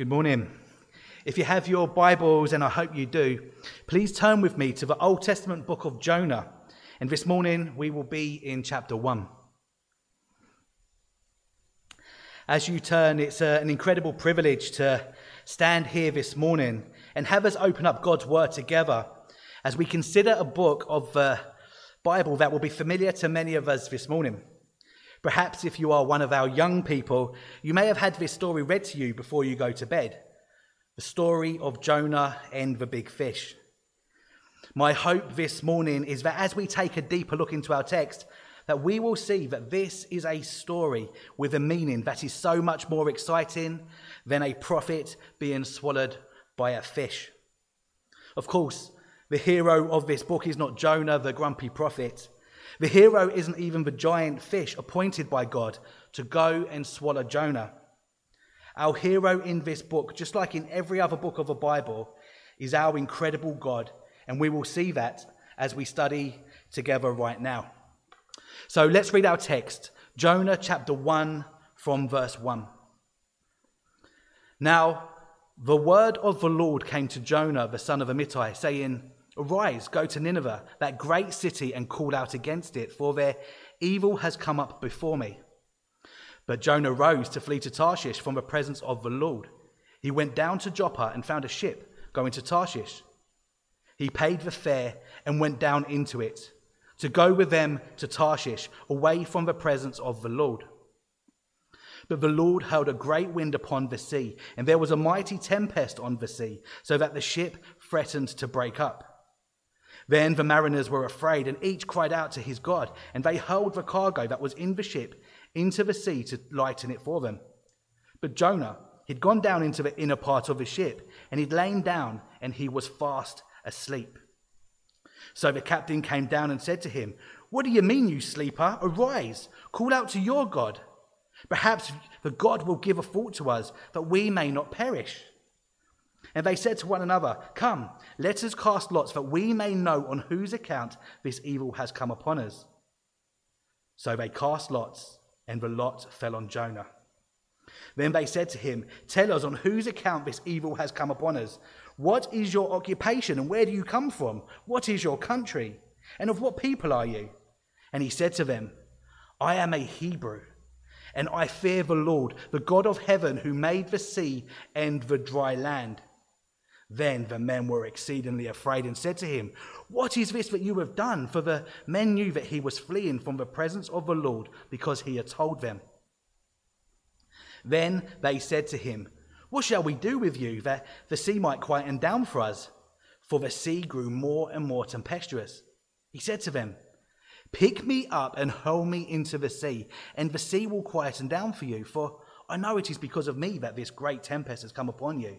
Good morning. If you have your Bibles, and I hope you do, please turn with me to the Old Testament book of Jonah. And this morning we will be in chapter 1. As you turn, it's uh, an incredible privilege to stand here this morning and have us open up God's Word together as we consider a book of the Bible that will be familiar to many of us this morning. Perhaps if you are one of our young people, you may have had this story read to you before you go to bed the story of Jonah and the big fish. My hope this morning is that as we take a deeper look into our text, that we will see that this is a story with a meaning that is so much more exciting than a prophet being swallowed by a fish. Of course, the hero of this book is not Jonah, the grumpy prophet. The hero isn't even the giant fish appointed by God to go and swallow Jonah. Our hero in this book, just like in every other book of the Bible, is our incredible God. And we will see that as we study together right now. So let's read our text Jonah chapter 1 from verse 1. Now, the word of the Lord came to Jonah, the son of Amittai, saying, Arise, go to Nineveh, that great city, and call out against it, for their evil has come up before me. But Jonah rose to flee to Tarshish from the presence of the Lord. He went down to Joppa and found a ship going to Tarshish. He paid the fare and went down into it to go with them to Tarshish, away from the presence of the Lord. But the Lord held a great wind upon the sea, and there was a mighty tempest on the sea, so that the ship threatened to break up. Then the mariners were afraid, and each cried out to his God, and they hurled the cargo that was in the ship into the sea to lighten it for them. But Jonah, he'd gone down into the inner part of the ship, and he'd lain down, and he was fast asleep. So the captain came down and said to him, What do you mean, you sleeper? Arise, call out to your God. Perhaps the God will give a thought to us that we may not perish. And they said to one another, Come, let us cast lots that we may know on whose account this evil has come upon us. So they cast lots and the lot fell on Jonah. Then they said to him, Tell us on whose account this evil has come upon us. What is your occupation and where do you come from? What is your country? And of what people are you? And he said to them, I am a Hebrew, and I fear the Lord, the God of heaven, who made the sea and the dry land. Then the men were exceedingly afraid and said to him, What is this that you have done? For the men knew that he was fleeing from the presence of the Lord because he had told them. Then they said to him, What shall we do with you that the sea might quieten down for us? For the sea grew more and more tempestuous. He said to them, Pick me up and hurl me into the sea, and the sea will quieten down for you, for I know it is because of me that this great tempest has come upon you.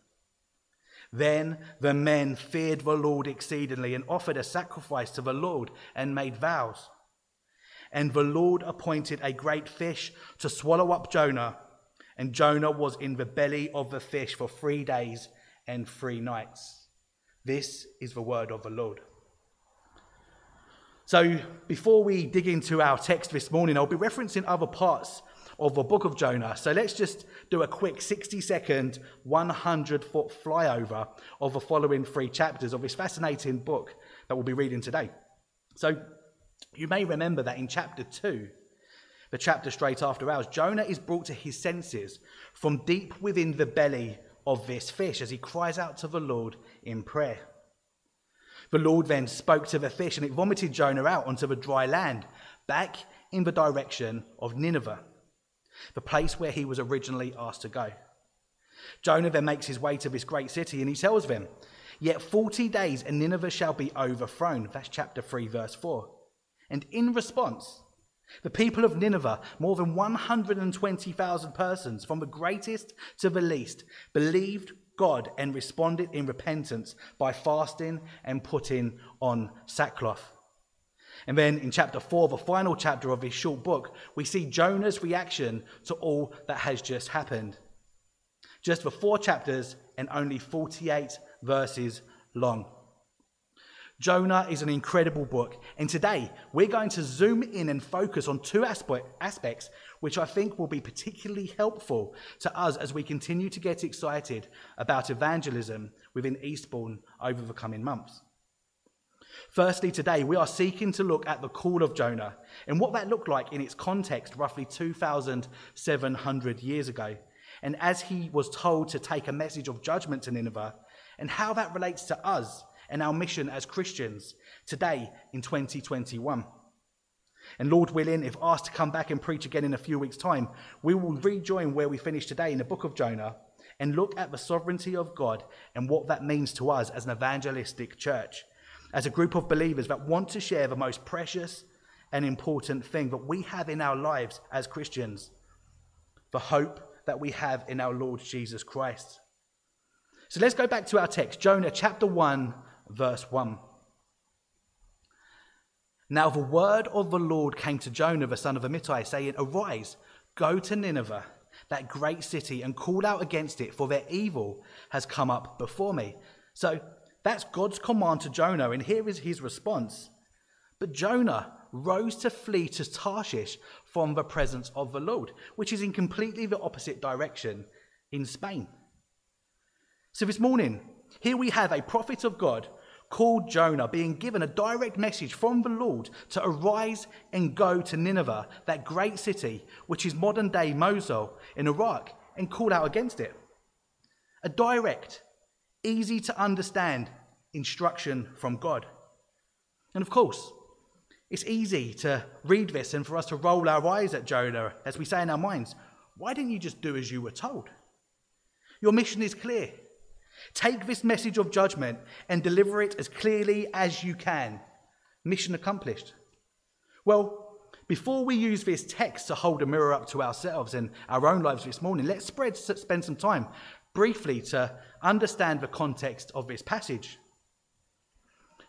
Then the men feared the Lord exceedingly and offered a sacrifice to the Lord and made vows. And the Lord appointed a great fish to swallow up Jonah. And Jonah was in the belly of the fish for three days and three nights. This is the word of the Lord. So, before we dig into our text this morning, I'll be referencing other parts of the book of Jonah. So let's just do a quick 60 second, 100 foot flyover of the following three chapters of this fascinating book that we'll be reading today. So you may remember that in chapter 2, the chapter straight after ours, Jonah is brought to his senses from deep within the belly of this fish as he cries out to the Lord in prayer. The Lord then spoke to the fish and it vomited Jonah out onto the dry land, back in the direction of Nineveh the place where he was originally asked to go. Jonah then makes his way to this great city and he tells them, Yet 40 days and Nineveh shall be overthrown. That's chapter 3, verse 4. And in response, the people of Nineveh, more than 120,000 persons, from the greatest to the least, believed God and responded in repentance by fasting and putting on sackcloth. And then in chapter 4, the final chapter of this short book, we see Jonah's reaction to all that has just happened. Just the four chapters and only 48 verses long. Jonah is an incredible book, and today we're going to zoom in and focus on two aspects which I think will be particularly helpful to us as we continue to get excited about evangelism within Eastbourne over the coming months. Firstly, today we are seeking to look at the call of Jonah and what that looked like in its context roughly 2,700 years ago, and as he was told to take a message of judgment to Nineveh, and how that relates to us and our mission as Christians today in 2021. And Lord willing, if asked to come back and preach again in a few weeks' time, we will rejoin where we finished today in the book of Jonah and look at the sovereignty of God and what that means to us as an evangelistic church, as a group of believers that want to share the most precious and important thing that we have in our lives as Christians the hope that we have in our Lord Jesus Christ. So let's go back to our text, Jonah chapter 1, verse 1. Now the word of the Lord came to Jonah, the son of Amittai, saying, Arise, go to Nineveh, that great city, and call out against it, for their evil has come up before me. So that's God's command to Jonah, and here is his response. But Jonah rose to flee to Tarshish from the presence of the Lord, which is in completely the opposite direction in Spain. So this morning, here we have a prophet of God called Jonah being given a direct message from the Lord to arise and go to Nineveh, that great city, which is modern day Mosul in Iraq, and call out against it. A direct, easy to understand instruction from God. And of course, it's easy to read this and for us to roll our eyes at Jonah as we say in our minds, why didn't you just do as you were told? Your mission is clear. Take this message of judgment and deliver it as clearly as you can. Mission accomplished. Well, before we use this text to hold a mirror up to ourselves and our own lives this morning, let's spread, spend some time briefly to understand the context of this passage.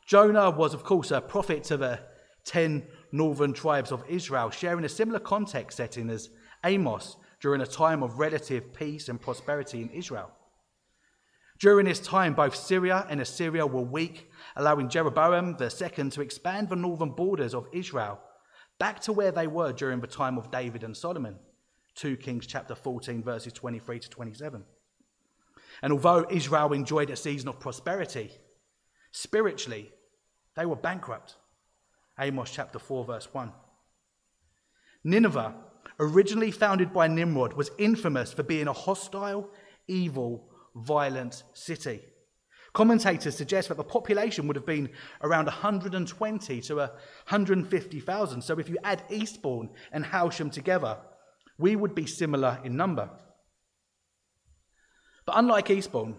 Jonah was, of course, a prophet to the ten northern tribes of Israel, sharing a similar context setting as Amos during a time of relative peace and prosperity in Israel. During this time, both Syria and Assyria were weak, allowing Jeroboam II to expand the northern borders of Israel back to where they were during the time of David and Solomon. 2 Kings chapter 14, verses 23 to 27. And although Israel enjoyed a season of prosperity, spiritually, they were bankrupt. Amos chapter 4, verse 1. Nineveh, originally founded by Nimrod, was infamous for being a hostile, evil, violent city. Commentators suggest that the population would have been around 120 to 150,000. So if you add Eastbourne and Hailsham together, we would be similar in number. But unlike Eastbourne,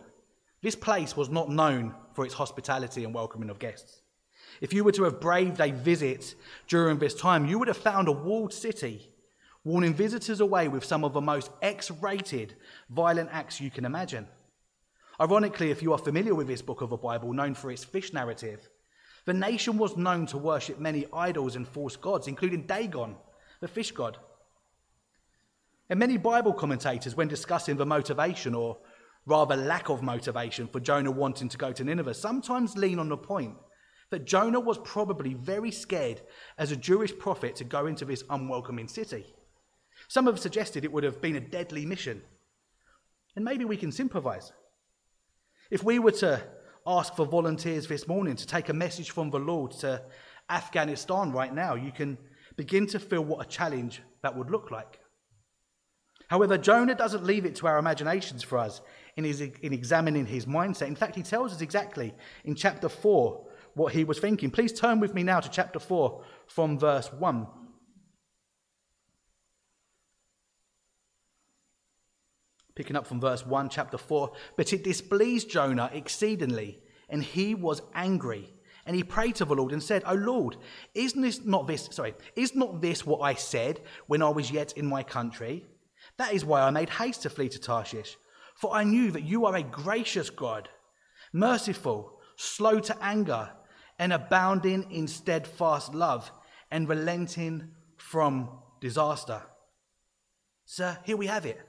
this place was not known for its hospitality and welcoming of guests. If you were to have braved a visit during this time, you would have found a walled city, warning visitors away with some of the most X rated violent acts you can imagine. Ironically, if you are familiar with this book of the Bible, known for its fish narrative, the nation was known to worship many idols and false gods, including Dagon, the fish god. And many Bible commentators, when discussing the motivation, or rather lack of motivation, for Jonah wanting to go to Nineveh, sometimes lean on the point that Jonah was probably very scared as a Jewish prophet to go into this unwelcoming city. Some have suggested it would have been a deadly mission. And maybe we can sympathize. If we were to ask for volunteers this morning to take a message from the Lord to Afghanistan right now, you can begin to feel what a challenge that would look like. However, Jonah doesn't leave it to our imaginations for us in, his, in examining his mindset. In fact, he tells us exactly in chapter 4 what he was thinking. Please turn with me now to chapter 4 from verse 1. Picking up from verse 1, chapter 4. But it displeased Jonah exceedingly, and he was angry. And he prayed to the Lord and said, O Lord, is not this not this, sorry, is not this what I said when I was yet in my country? That is why I made haste to flee to Tarshish. For I knew that you are a gracious God, merciful, slow to anger, and abounding in steadfast love, and relenting from disaster. Sir, here we have it.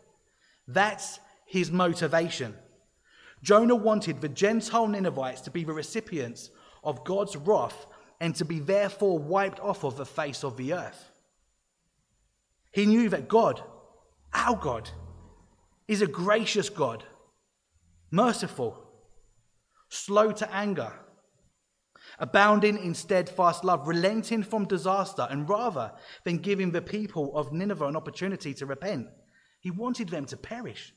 That's his motivation. Jonah wanted the Gentile Ninevites to be the recipients of God's wrath and to be therefore wiped off of the face of the earth. He knew that God, our God, is a gracious God, merciful, slow to anger, abounding in steadfast love, relenting from disaster, and rather than giving the people of Nineveh an opportunity to repent, he wanted them to perish.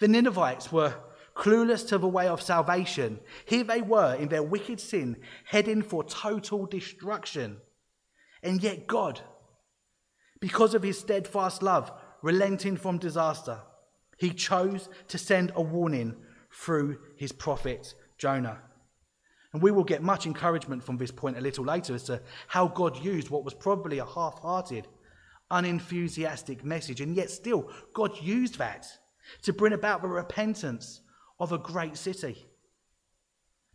The Ninevites were clueless to the way of salvation. Here they were in their wicked sin, heading for total destruction. And yet, God, because of his steadfast love, relenting from disaster, he chose to send a warning through his prophet Jonah. And we will get much encouragement from this point a little later as to how God used what was probably a half hearted, unenthusiastic message. And yet, still, God used that to bring about the repentance of a great city.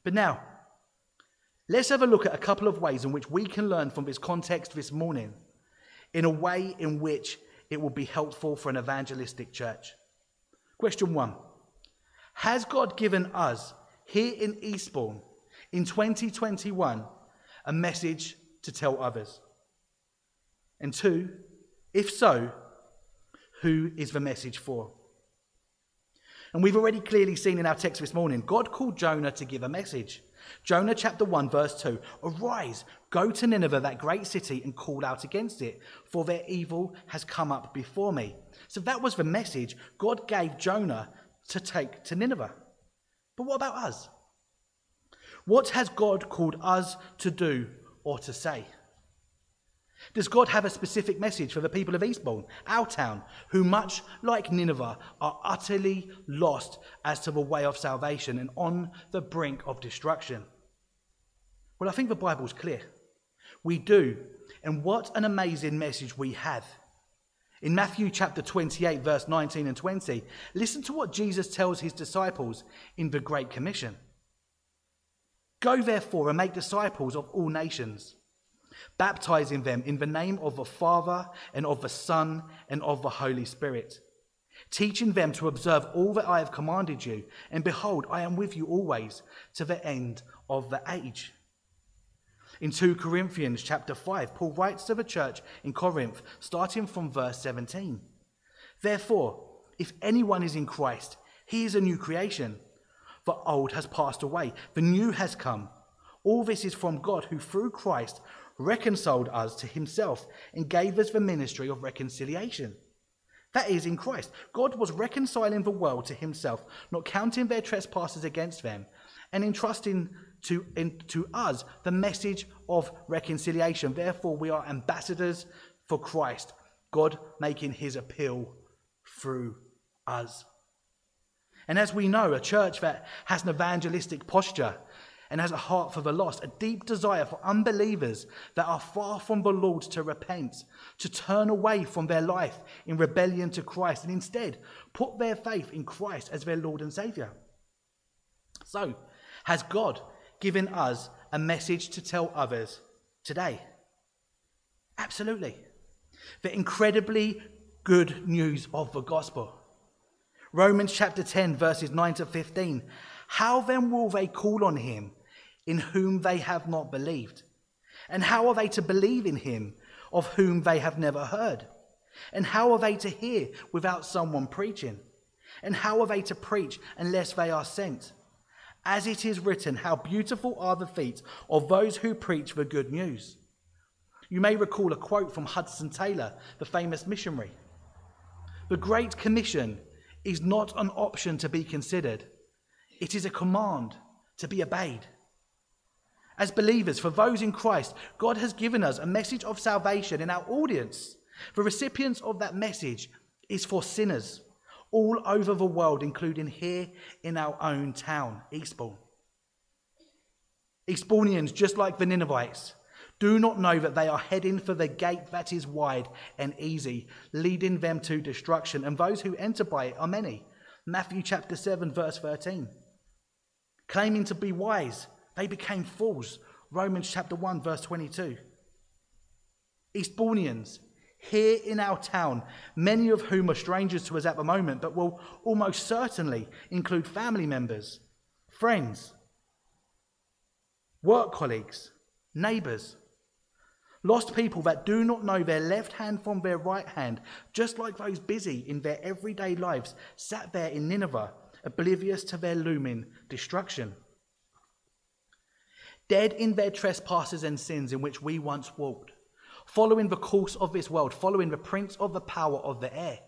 But now, let's have a look at a couple of ways in which we can learn from this context this morning in a way in which it will be helpful for an evangelistic church. Question one Has God given us here in Eastbourne in 2021 a message to tell others? And two, if so, who is the message for? And we've already clearly seen in our text this morning, God called Jonah to give a message. Jonah chapter 1, verse 2 Arise, go to Nineveh, that great city, and call out against it, for their evil has come up before me. So that was the message God gave Jonah to take to Nineveh. But what about us? What has God called us to do or to say? Does God have a specific message for the people of Eastbourne, our town, who, much like Nineveh, are utterly lost as to the way of salvation and on the brink of destruction? Well, I think the Bible's clear. We do. And what an amazing message we have. In Matthew chapter 28, verse 19 and 20, listen to what Jesus tells his disciples in the Great Commission Go therefore and make disciples of all nations baptizing them in the name of the Father and of the Son and of the Holy Spirit, teaching them to observe all that I have commanded you. And behold, I am with you always to the end of the age. In 2 Corinthians chapter 5, Paul writes to the church in Corinth, starting from verse 17. Therefore, if anyone is in Christ, he is a new creation. The old has passed away, the new has come. All this is from God, who through Christ reconciled us to himself and gave us the ministry of reconciliation. That is, in Christ. God was reconciling the world to himself, not counting their trespasses against them, and entrusting to, in, to us the message of reconciliation. Therefore, we are ambassadors for Christ, God making his appeal through us. And as we know, a church that has an evangelistic posture and has a heart for the lost, a deep desire for unbelievers that are far from the Lord to repent, to turn away from their life in rebellion to Christ, and instead put their faith in Christ as their Lord and Savior. So, has God given us a message to tell others today? Absolutely. The incredibly good news of the gospel. Romans chapter 10, verses 9 to 15. How then will they call on him in whom they have not believed? And how are they to believe in him of whom they have never heard? And how are they to hear without someone preaching? And how are they to preach unless they are sent? As it is written, how beautiful are the feet of those who preach the good news. You may recall a quote from Hudson Taylor, the famous missionary. The Great Commission is not an option to be considered, it is a command to be obeyed. As believers, for those in Christ, God has given us a message of salvation in our audience. The recipients of that message is for sinners all over the world, including here in our own town, Eastbourne. Eastbournians, just like the Ninevites, do not know that they are heading for the gate that is wide and easy, leading them to destruction, and those who enter by it are many. Matthew chapter 7, verse 13. Claiming to be wise, they became fools. Romans chapter 1, verse 22. Eastbournians, here in our town, many of whom are strangers to us at the moment, but will almost certainly include family members, friends, work colleagues, neighbours, lost people that do not know their left hand from their right hand, just like those busy in their everyday lives, sat there in Nineveh, oblivious to their looming destruction. Dead in their trespasses and sins in which we once walked following the course of this world, following the prince of the power of the air,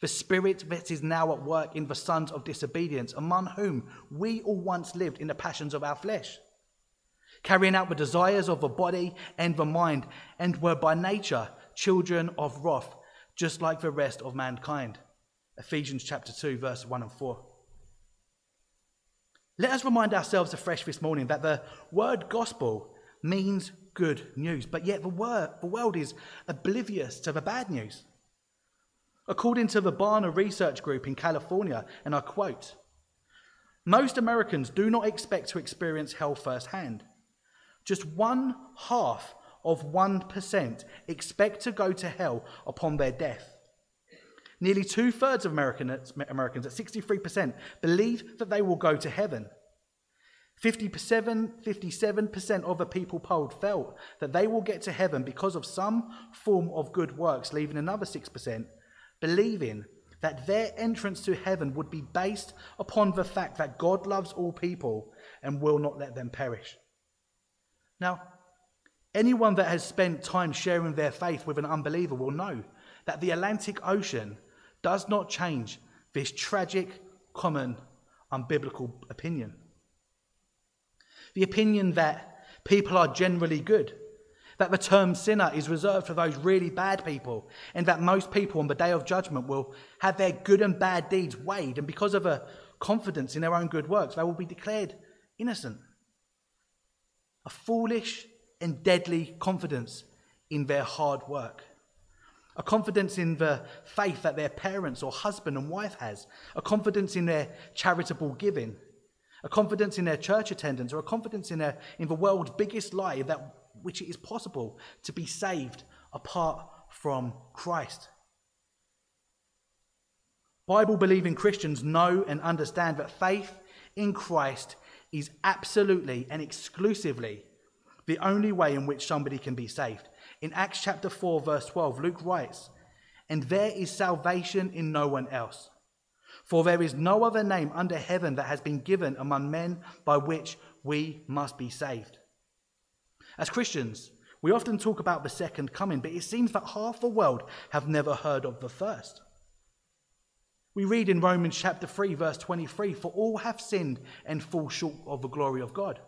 the spirit that is now at work in the sons of disobedience, among whom we all once lived in the passions of our flesh, carrying out the desires of the body and the mind, and were by nature children of wrath, just like the rest of mankind. Ephesians chapter 2, verse 1 and 4. Let us remind ourselves afresh this morning that the word gospel means good news, but yet the, the world is oblivious to the bad news. According to the Barna Research Group in California, and I quote, most Americans do not expect to experience hell firsthand. Just one half of 1% expect to go to hell upon their death. Nearly two thirds of Americans, Americans, at 63%, believe that they will go to heaven. 57, 57% of the people polled felt that they will get to heaven because of some form of good works, leaving another 6% believing that their entrance to heaven would be based upon the fact that God loves all people and will not let them perish. Now, anyone that has spent time sharing their faith with an unbeliever will know that the Atlantic Ocean does not change this tragic, common, unbiblical opinion the opinion that people are generally good, that the term sinner is reserved for those really bad people, and that most people on the day of judgment will have their good and bad deeds weighed, and because of a confidence in their own good works, they will be declared innocent. A foolish and deadly confidence in their hard work. A confidence in the faith that their parents or husband and wife has. A confidence in their charitable giving a confidence in their church attendance, or a confidence in, in the world's biggest lie that which it is possible to be saved apart from Christ. Bible believing Christians know and understand that faith in Christ is absolutely and exclusively the only way in which somebody can be saved. In Acts chapter 4, verse 12, Luke writes, And there is salvation in no one else. For there is no other name under heaven that has been given among men by which we must be saved. As Christians, we often talk about the second coming, but it seems that half the world have never heard of the first. We read in Romans chapter 3, verse 23 For all have sinned and fall short of the glory of God.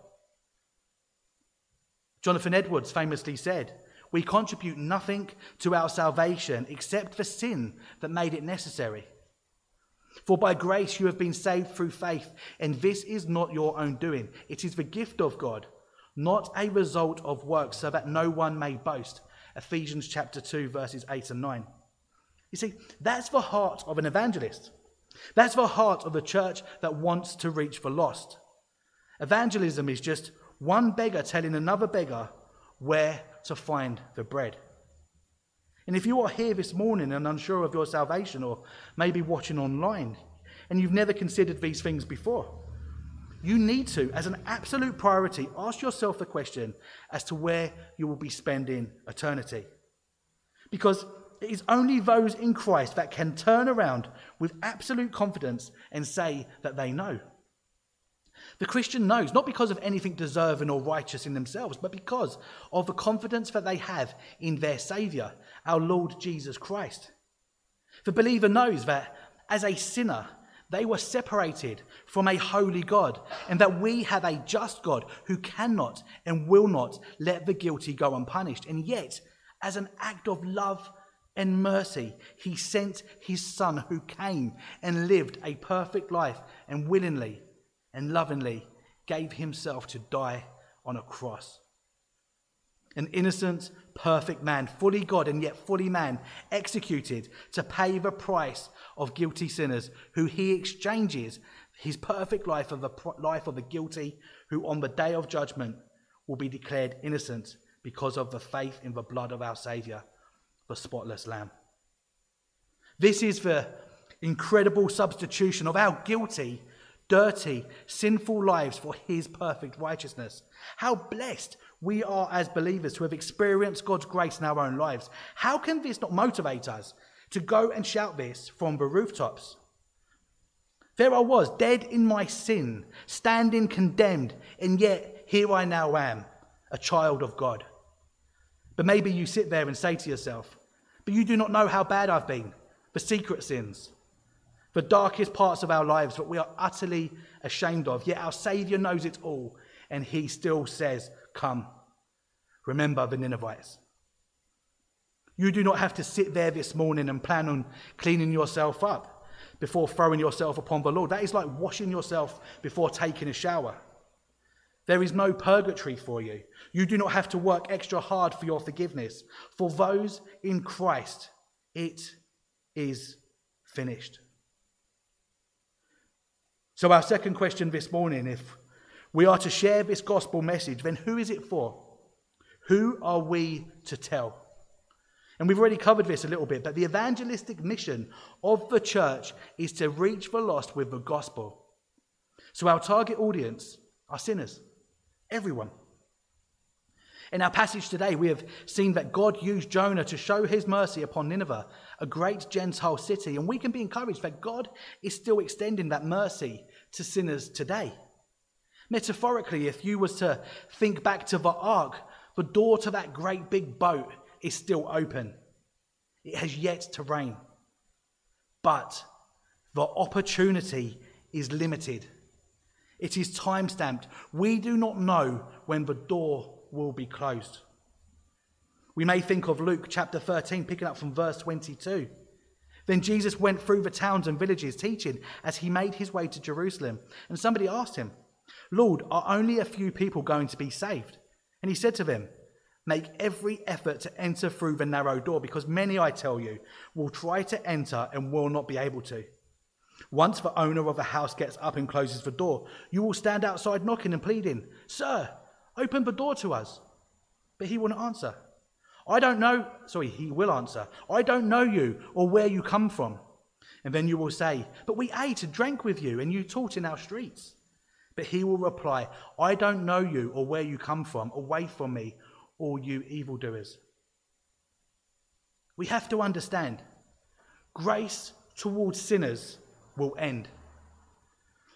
Jonathan Edwards famously said, We contribute nothing to our salvation except the sin that made it necessary. For by grace you have been saved through faith, and this is not your own doing. It is the gift of God, not a result of works, so that no one may boast. Ephesians chapter 2, verses 8 and 9. You see, that's the heart of an evangelist. That's the heart of a church that wants to reach the lost. Evangelism is just one beggar telling another beggar where to find the bread. And if you are here this morning and unsure of your salvation, or maybe watching online, and you've never considered these things before, you need to, as an absolute priority, ask yourself the question as to where you will be spending eternity. Because it is only those in Christ that can turn around with absolute confidence and say that they know. The Christian knows, not because of anything deserving or righteous in themselves, but because of the confidence that they have in their Saviour, our Lord Jesus Christ. The believer knows that as a sinner, they were separated from a holy God, and that we have a just God who cannot and will not let the guilty go unpunished. And yet, as an act of love and mercy, he sent his Son who came and lived a perfect life and willingly and lovingly gave himself to die on a cross. An innocent, perfect man, fully God and yet fully man, executed to pay the price of guilty sinners, who he exchanges his perfect life of the life of the guilty, who on the day of judgment will be declared innocent because of the faith in the blood of our Saviour, the spotless Lamb. This is the incredible substitution of our guilty, dirty, sinful lives for his perfect righteousness. How blessed we are as believers to have experienced God's grace in our own lives. How can this not motivate us to go and shout this from the rooftops? There I was, dead in my sin, standing condemned, and yet here I now am, a child of God. But maybe you sit there and say to yourself, but you do not know how bad I've been, the secret sins, the darkest parts of our lives that we are utterly ashamed of. Yet our Saviour knows it all, and He still says, Come, remember the Ninevites. You do not have to sit there this morning and plan on cleaning yourself up before throwing yourself upon the Lord. That is like washing yourself before taking a shower. There is no purgatory for you. You do not have to work extra hard for your forgiveness. For those in Christ, it is finished. So, our second question this morning if we are to share this gospel message, then who is it for? Who are we to tell? And we've already covered this a little bit, but the evangelistic mission of the church is to reach the lost with the gospel. So, our target audience are sinners, everyone. In our passage today, we have seen that God used Jonah to show his mercy upon Nineveh, a great Gentile city, and we can be encouraged that God is still extending that mercy to sinners today. Metaphorically, if you was to think back to the ark, the door to that great big boat is still open. It has yet to rain. But the opportunity is limited. It is time stamped. We do not know when the door will be closed. We may think of Luke chapter 13, picking up from verse 22. Then Jesus went through the towns and villages teaching as he made his way to Jerusalem. And somebody asked him, Lord, are only a few people going to be saved? And he said to them, Make every effort to enter through the narrow door, because many, I tell you, will try to enter and will not be able to. Once the owner of the house gets up and closes the door, you will stand outside knocking and pleading, Sir, open the door to us. But he not answer. I don't know, sorry, he will answer, I don't know you or where you come from. And then you will say, But we ate and drank with you, and you taught in our streets. But he will reply, I don't know you or where you come from. Away from me, all you evildoers. We have to understand grace towards sinners will end.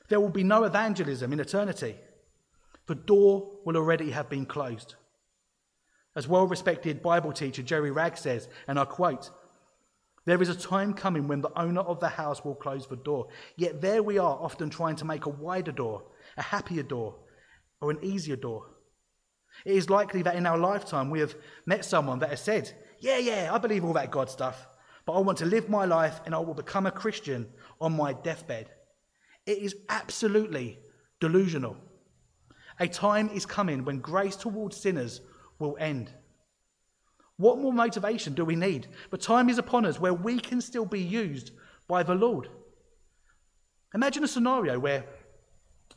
There will be no evangelism in eternity. The door will already have been closed. As well respected Bible teacher Jerry Wragg says, and I quote, There is a time coming when the owner of the house will close the door. Yet there we are, often trying to make a wider door, a happier door, or an easier door. It is likely that in our lifetime we have met someone that has said, Yeah, yeah, I believe all that God stuff, but I want to live my life and I will become a Christian on my deathbed. It is absolutely delusional. A time is coming when grace towards sinners will end. What more motivation do we need? But time is upon us where we can still be used by the Lord. Imagine a scenario where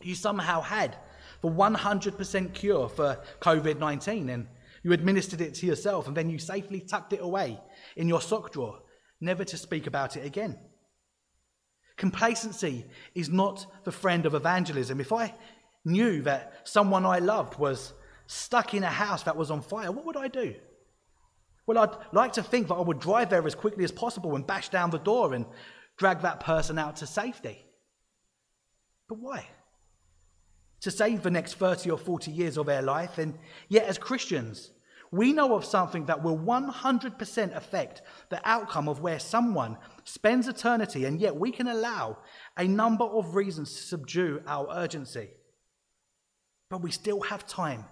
you somehow had the 100% cure for COVID 19 and you administered it to yourself and then you safely tucked it away in your sock drawer, never to speak about it again. Complacency is not the friend of evangelism. If I knew that someone I loved was stuck in a house that was on fire, what would I do? Well, I'd like to think that I would drive there as quickly as possible and bash down the door and drag that person out to safety. But why? To save the next 30 or 40 years of their life, and yet as Christians, we know of something that will 100% affect the outcome of where someone spends eternity, and yet we can allow a number of reasons to subdue our urgency. But we still have time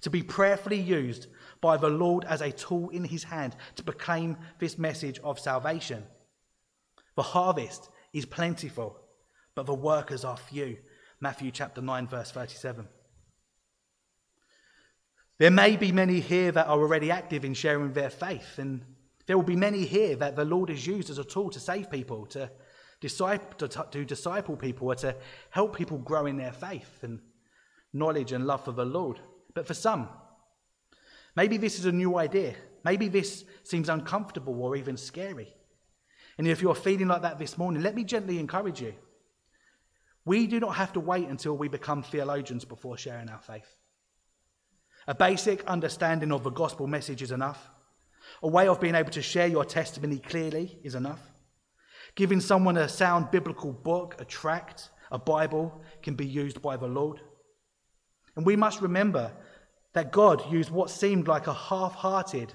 to be prayerfully used by the Lord as a tool in his hand to proclaim this message of salvation. The harvest is plentiful, but the workers are few. Matthew chapter 9, verse 37. There may be many here that are already active in sharing their faith, and there will be many here that the Lord has used as a tool to save people, to disciple, to, to disciple people, or to help people grow in their faith and knowledge and love for the Lord. But for some, maybe this is a new idea. Maybe this seems uncomfortable or even scary. And if you're feeling like that this morning, let me gently encourage you. We do not have to wait until we become theologians before sharing our faith. A basic understanding of the gospel message is enough. A way of being able to share your testimony clearly is enough. Giving someone a sound biblical book, a tract, a Bible can be used by the Lord. And we must remember that God used what seemed like a half hearted,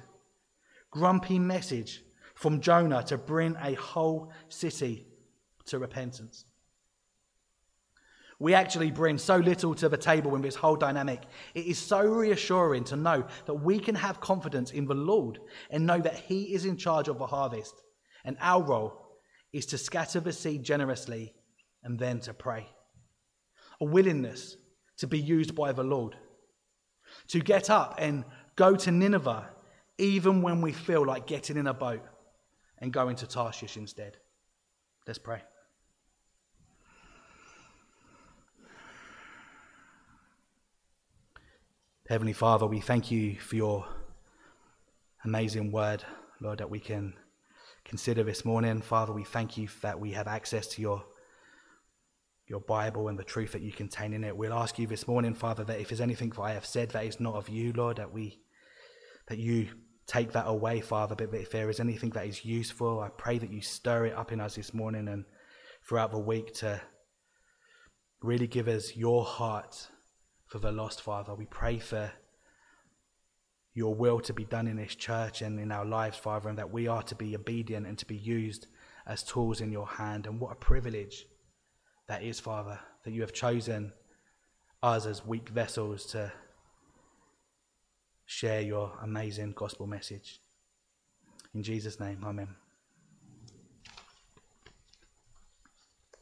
grumpy message from Jonah to bring a whole city to repentance. We actually bring so little to the table in this whole dynamic. It is so reassuring to know that we can have confidence in the Lord and know that He is in charge of the harvest. And our role is to scatter the seed generously and then to pray. A willingness to be used by the Lord. To get up and go to Nineveh even when we feel like getting in a boat and going to Tarshish instead. Let's pray. Heavenly Father, we thank you for your amazing word, Lord, that we can consider this morning. Father, we thank you that we have access to your, your Bible and the truth that you contain in it. We'll ask you this morning, Father, that if there's anything that I have said that is not of you, Lord, that we that you take that away, Father. But if there is anything that is useful, I pray that you stir it up in us this morning and throughout the week to really give us your heart for the lost, Father. We pray for your will to be done in this church and in our lives, Father, and that we are to be obedient and to be used as tools in your hand. And what a privilege that is, Father, that you have chosen us as weak vessels to share your amazing gospel message. In Jesus' name, amen.